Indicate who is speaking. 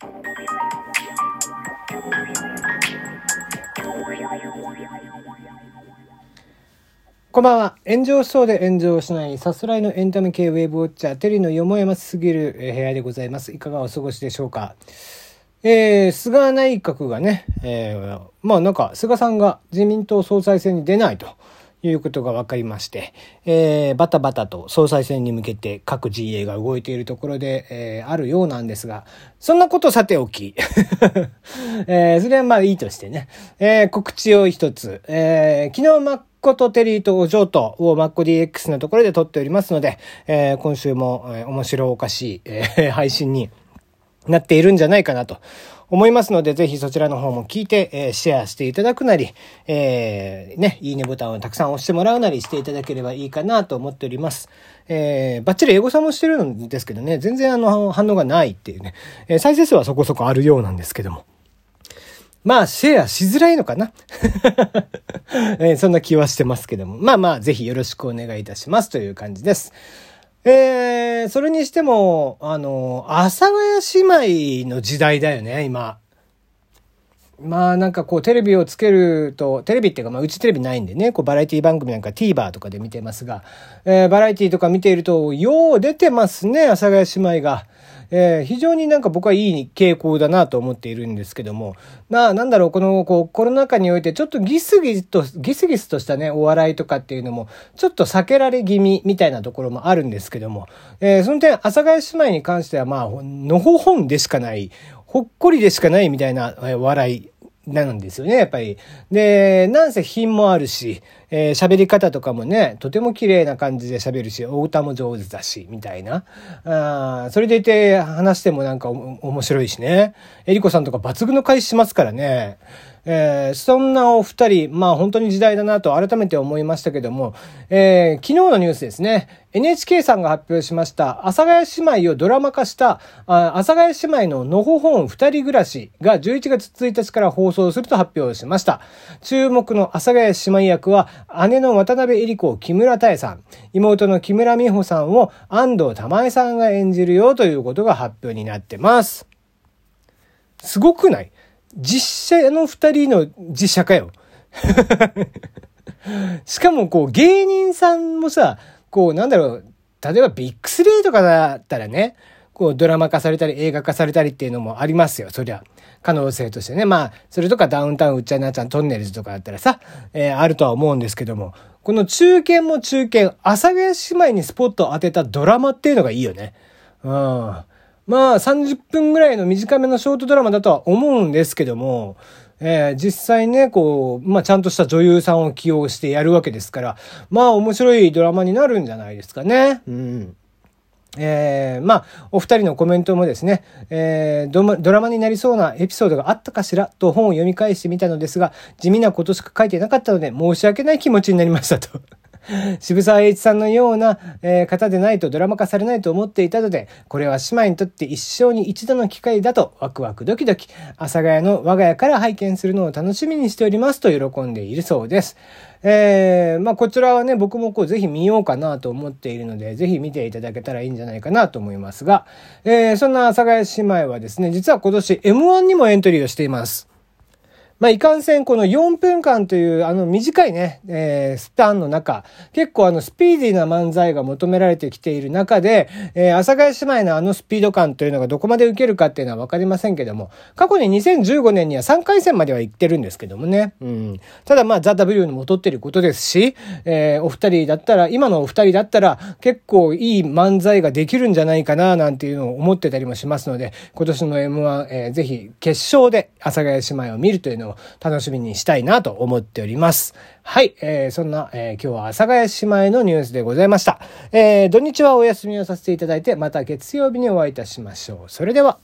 Speaker 1: こんばんは。炎上しそうで炎上しないさすらいのエンタメ系ウェーブウォッチャー、テリーのよもやますぎる部屋でございます。いかがお過ごしでしょうか。えー、菅内閣がね、えー、まあなんか菅さんが自民党総裁選に出ないということが分かりまして、えー、バタバタと総裁選に向けて各陣営が動いているところで、えー、あるようなんですが、そんなことさておき、えー、それはまあいいとしてね、えー、告知を一つ、えー、昨日マッコとテリーとお嬢とをマッコ DX のところで撮っておりますので、えー、今週も、えー、面白おかしい、えー、配信になっているんじゃないかなと思いますので、ぜひそちらの方も聞いて、えー、シェアしていただくなり、えー、ね、いいねボタンをたくさん押してもらうなりしていただければいいかなと思っております。えー、バッチリ英語さんもしてるんですけどね、全然あの反応がないっていうね、えー、再生数はそこそこあるようなんですけども。まあ、シェアしづらいのかな、えー、そんな気はしてますけども。まあまあ、ぜひよろしくお願いいたしますという感じです。えー、それにしても、あの、阿佐ヶ谷姉妹の時代だよね、今。まあなんかこうテレビをつけると、テレビっていうかまあうちテレビないんでね、こうバラエティ番組なんか TVer とかで見てますが、えー、バラエティとか見ていると、よう出てますね、阿佐ヶ谷姉妹が。えー、非常になんか僕はいい傾向だなと思っているんですけども、まあなんだろう、このこうコロナ禍においてちょっとギスギスと、ギスギスとしたね、お笑いとかっていうのも、ちょっと避けられ気味みたいなところもあるんですけども、えー、その点、阿佐ヶ谷姉妹に関してはまあ、のほほんでしかない、ほっこりでしかないみたいな笑いなんですよね、やっぱり。で、なんせ品もあるし、えー、喋り方とかもね、とても綺麗な感じで喋るし、お歌も上手だし、みたいな。あそれでいて話してもなんか面白いしね。えりこさんとか抜群の返ししますからね。えー、そんなお二人、まあ本当に時代だなと改めて思いましたけども、えー、昨日のニュースですね、NHK さんが発表しました、阿佐ヶ谷姉妹をドラマ化した、阿佐ヶ谷姉妹ののほほん二人暮らしが11月1日から放送すると発表しました。注目の阿佐ヶ谷姉妹役は、姉の渡辺恵里子、木村多江さん、妹の木村美穂さんを安藤玉恵さんが演じるよということが発表になってます。すごくない？実写の二人の実写かよ。しかもこう芸人さんもさ、こうなんだろう、例えばビッグスリーとかだったらね、こうドラマ化されたり映画化されたりっていうのもありますよ、そりゃ。可能性としてね。まあ、それとかダウンタウンうっちゃなちゃんトンネルズとかだったらさ、えー、あるとは思うんですけども、この中堅も中堅、阿佐ヶ谷姉妹にスポットを当てたドラマっていうのがいいよね。うん。まあ、30分ぐらいの短めのショートドラマだとは思うんですけども、えー、実際ね、こう、まあ、ちゃんとした女優さんを起用してやるわけですから、まあ、面白いドラマになるんじゃないですかね。うん。えー、まあ、お二人のコメントもですね、えー、ドラマになりそうなエピソードがあったかしらと本を読み返してみたのですが、地味なことしか書いてなかったので申し訳ない気持ちになりましたと。渋沢栄一さんのような、えー、方でないとドラマ化されないと思っていたので、これは姉妹にとって一生に一度の機会だとワクワクドキドキ、阿佐ヶ谷の我が家から拝見するのを楽しみにしておりますと喜んでいるそうです。えー、まあこちらはね、僕もこうぜひ見ようかなと思っているので、ぜひ見ていただけたらいいんじゃないかなと思いますが、えー、そんな阿佐ヶ谷姉妹はですね、実は今年 M1 にもエントリーをしています。まあ、いかんせん、この4分間という、あの、短いね、えー、スパンの中、結構あの、スピーディーな漫才が求められてきている中で、えー、阿佐ヶ谷姉妹のあのスピード感というのがどこまで受けるかっていうのはわかりませんけども、過去に2015年には3回戦までは行ってるんですけどもね。うん。ただまあ、ザ・ W に戻ってることですし、えー、お二人だったら、今のお二人だったら、結構いい漫才ができるんじゃないかな、なんていうのを思ってたりもしますので、今年の M1、えー、ぜひ決勝で阿佐ヶ谷姉妹を見るというのをを楽しみにしたいなと思っております。はい、えー、そんな、えー、今日は阿佐ヶ谷姉妹のニュースでございました。えー、土日はお休みをさせていただいて、また月曜日にお会いいたしましょう。それでは。